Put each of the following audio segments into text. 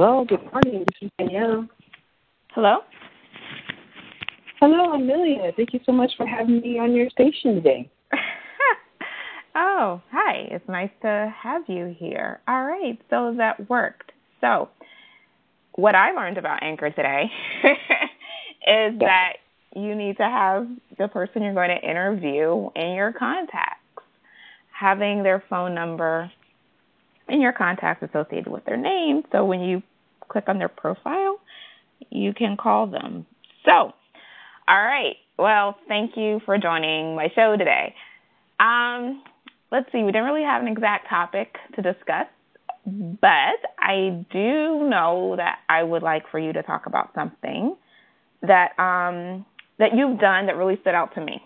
Hello, good morning. This is Danielle. Hello? Hello, Amelia. Thank you so much for having me on your station today. oh, hi. It's nice to have you here. All right, so that worked. So, what I learned about Anchor today is yeah. that you need to have the person you're going to interview in your contacts, having their phone number in your contacts associated with their name. So when you click on their profile, you can call them. So, all right. Well, thank you for joining my show today. Um, let's see, we didn't really have an exact topic to discuss, but I do know that I would like for you to talk about something that um, that you've done that really stood out to me.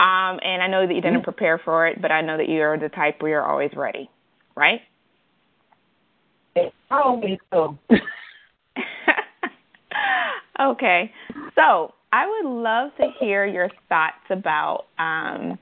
Um, and I know that you didn't mm-hmm. prepare for it, but I know that you're the type where you're always ready, right? Always so. okay, so I would love to hear your thoughts about um,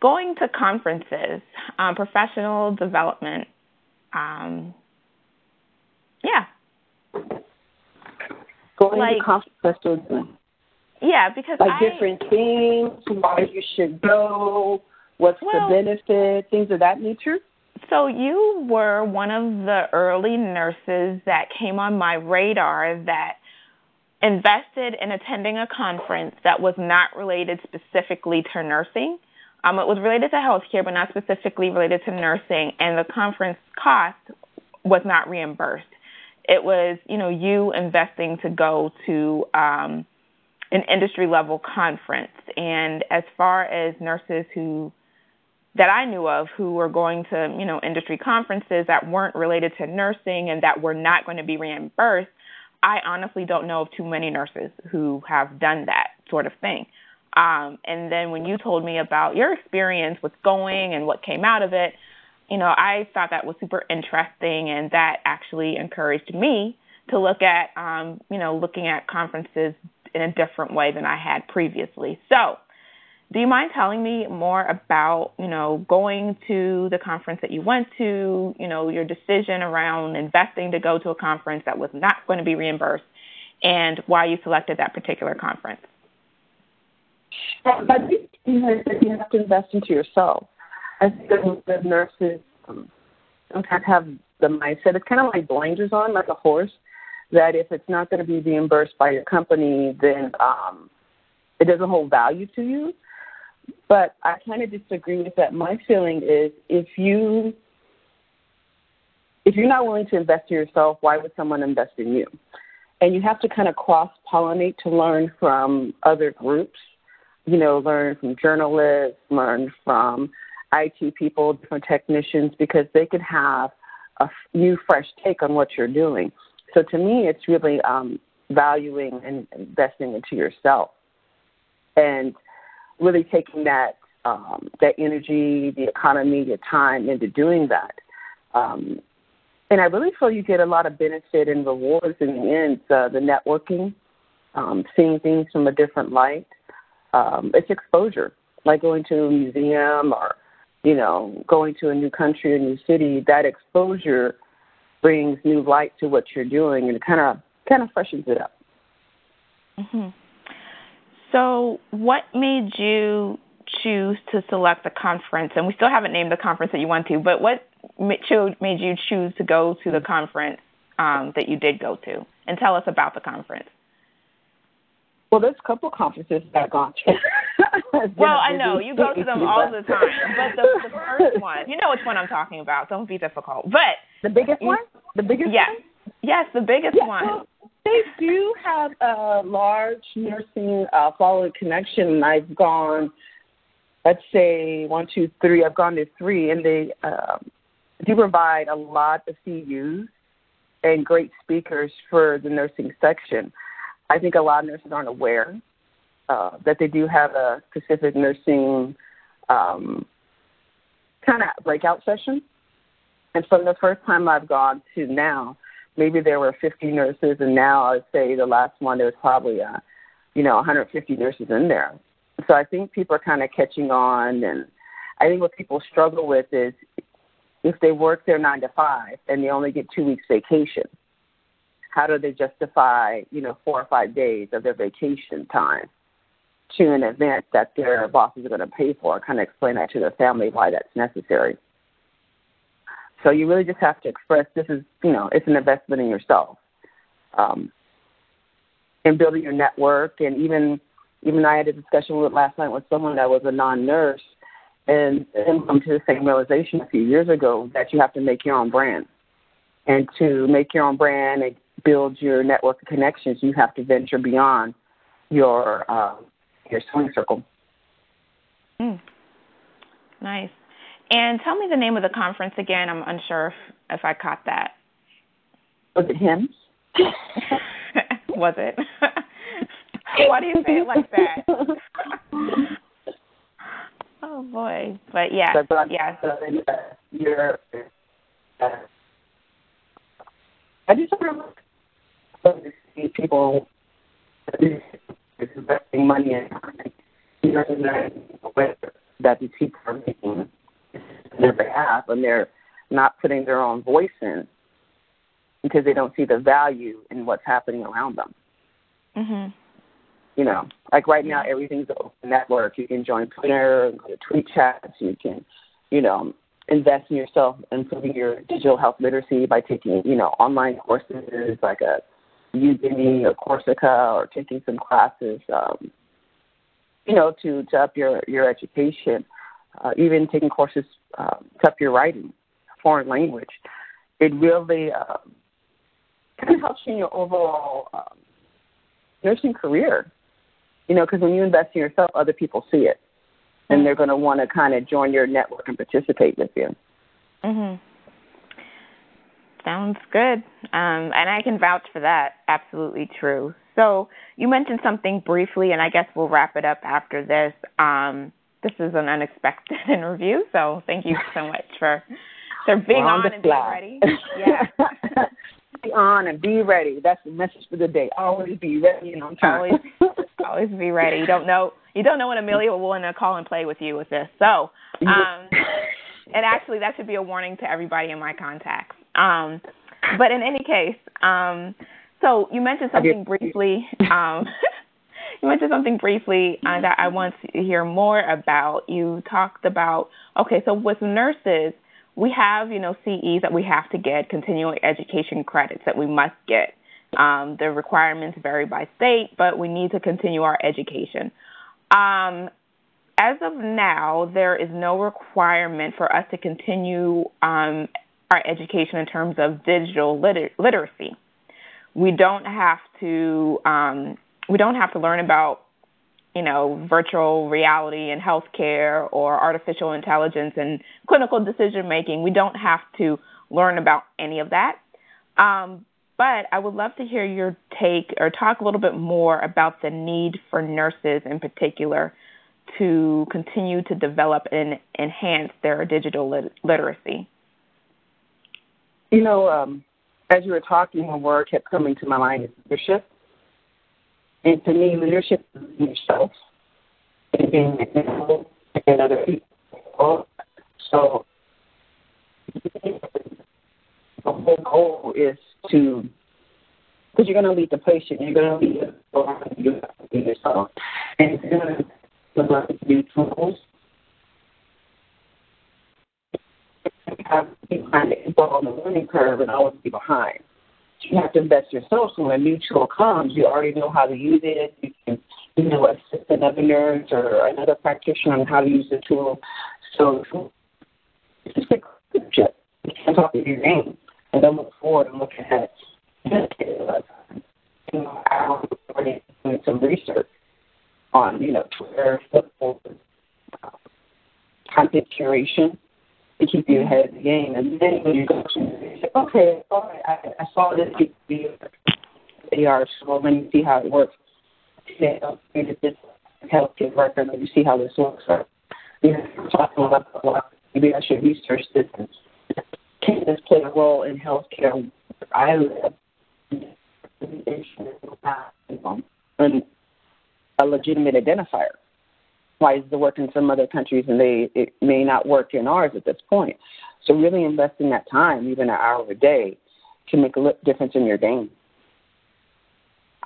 going to conferences, um, professional development. Um, yeah. Going like, to conferences. Yeah, because like I, different things, why you should go, what's well, the benefit, things of that nature. So you were one of the early nurses that came on my radar that invested in attending a conference that was not related specifically to nursing. Um, it was related to healthcare, but not specifically related to nursing, and the conference cost was not reimbursed. It was, you know, you investing to go to um, an industry level conference. And as far as nurses who that I knew of who were going to, you know, industry conferences that weren't related to nursing and that were not going to be reimbursed, I honestly don't know of too many nurses who have done that sort of thing. Um, and then when you told me about your experience with going and what came out of it, you know, I thought that was super interesting, and that actually encouraged me to look at, um, you know, looking at conferences in a different way than I had previously. So, do you mind telling me more about, you know, going to the conference that you went to, you know, your decision around investing to go to a conference that was not going to be reimbursed and why you selected that particular conference? Think you have to invest into yourself. I think the nurses um, sometimes have the mindset, it's kind of like blinders on, like a horse, that if it's not going to be reimbursed by your company, then um, it doesn't hold value to you. But I kind of disagree with that. My feeling is if you if you're not willing to invest in yourself, why would someone invest in you? And you have to kind of cross pollinate to learn from other groups. You know, learn from journalists, learn from IT people, different technicians, because they can have a new, fresh take on what you're doing. So to me, it's really um, valuing and investing into yourself. And really taking that um, that energy, the economy, your time into doing that. Um, and I really feel you get a lot of benefit and rewards in the end. Uh, the networking, um, seeing things from a different light. Um, it's exposure, like going to a museum or, you know, going to a new country, a new city. That exposure brings new light to what you're doing, and it kind of kind of freshens it up. Mm-hmm. So, what made you choose to select the conference? And we still haven't named the conference that you went to, but what made you choose to go to the conference um, that you did go to? And tell us about the conference. Well, there's a couple of conferences that I've gone to. well, I know you go to them all the time, but the, the first one, you know which one I'm talking about. Don't be difficult. But the biggest one, the biggest yes, one? yes, the biggest one. They do have a large nursing uh, following connection. I've gone, let's say one, two, three. I've gone to three, and they um, do provide a lot of CUs and great speakers for the nursing section. I think a lot of nurses aren't aware uh, that they do have a specific nursing um, kind of breakout session. And from the first time I've gone to now, maybe there were 50 nurses, and now I'd say the last one there was probably, uh, you know, 150 nurses in there. So I think people are kind of catching on, and I think what people struggle with is if they work their nine to five and they only get two weeks vacation, how do they justify, you know, four or five days of their vacation time to an event that their bosses are going to pay for? Kind of explain that to their family why that's necessary. So you really just have to express this is, you know, it's an investment in yourself. Um, in building your network and even even I had a discussion with last night with someone that was a non nurse and, and come to the same realization a few years ago that you have to make your own brand. And to make your own brand and build your network of connections, you have to venture beyond your uh, your swing circle. Mm. Nice. And tell me the name of the conference again. I'm unsure if, if I caught that. Was it him? Was it? Why do you say it like that? oh boy! But yeah, yeah. Uh, you're, uh, I just remember see people investing money in that these people are making their behalf, and they're not putting their own voice in because they don't see the value in what's happening around them. Mhm. You know, like right now, everything's an open network. You can join Twitter, go to tweet chats. You can, you know, invest in yourself, improving your digital health literacy by taking, you know, online courses like a Udemy or Coursera or taking some classes, um, you know, to to up your your education. Uh, even taking courses um, to up your writing, foreign language. It really um, kind of helps you in your overall um, nursing career. You know, because when you invest in yourself, other people see it, and mm-hmm. they're going to want to kind of join your network and participate with you. Mhm. Sounds good, um, and I can vouch for that. Absolutely true. So you mentioned something briefly, and I guess we'll wrap it up after this. Um, this is an unexpected interview, so thank you so much for for being on, on and being ready. Yeah. be on and be ready. That's the message for the day. Always be ready and on time. Always, always be ready. You don't know you don't know when Amelia will want to call and play with you with this. So, um, and actually, that should be a warning to everybody in my contacts. Um, but in any case, um, so you mentioned something briefly. Um, you mentioned something briefly uh, that I want to hear more about. You talked about okay, so with nurses, we have, you know, CEs that we have to get, continuing education credits that we must get. Um, the requirements vary by state, but we need to continue our education. Um, as of now, there is no requirement for us to continue um, our education in terms of digital liter- literacy. We don't have to um, we don't have to learn about you know, virtual reality and healthcare or artificial intelligence and clinical decision making. We don't have to learn about any of that. Um, but I would love to hear your take or talk a little bit more about the need for nurses in particular to continue to develop and enhance their digital lit- literacy. You know, um, as you were talking, one word kept coming to my mind is leadership. And to me, leadership is yourself and being example and other people. So the whole goal is to, because you're going to lead the patient, you're going to lead the you yourself. And it's going to develop new tools. have behind the people on the learning curve and always be behind you have to invest yourself. So when a new tool comes, you already know how to use it. You can, you know, assist another nurse or another practitioner on how to use the tool. So it's just like You can't talk to your name. And then look forward and look ahead. You know, I'm already doing some research on, you know, Twitter, football, content curation to keep you ahead of the game. And then when you go to you say, okay, all right, I, I saw this AR, so let me see how it works. Say, okay, this healthcare record, let me see how this works. Or, you know, talking about maybe I should research this. Can this play a role in healthcare where I live? And a legitimate identifier why does it work in some other countries and they it may not work in ours at this point. So really investing that time, even an hour a day, can make a difference in your game.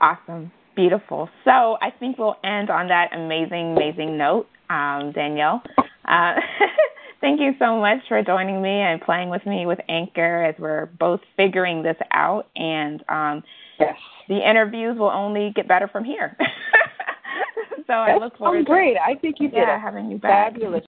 Awesome. Beautiful. So I think we'll end on that amazing, amazing note, um, Danielle. Uh, thank you so much for joining me and playing with me with Anchor as we're both figuring this out. And um, yes. the interviews will only get better from here. so I look forward. great. I think you did yeah, having you back. fabulous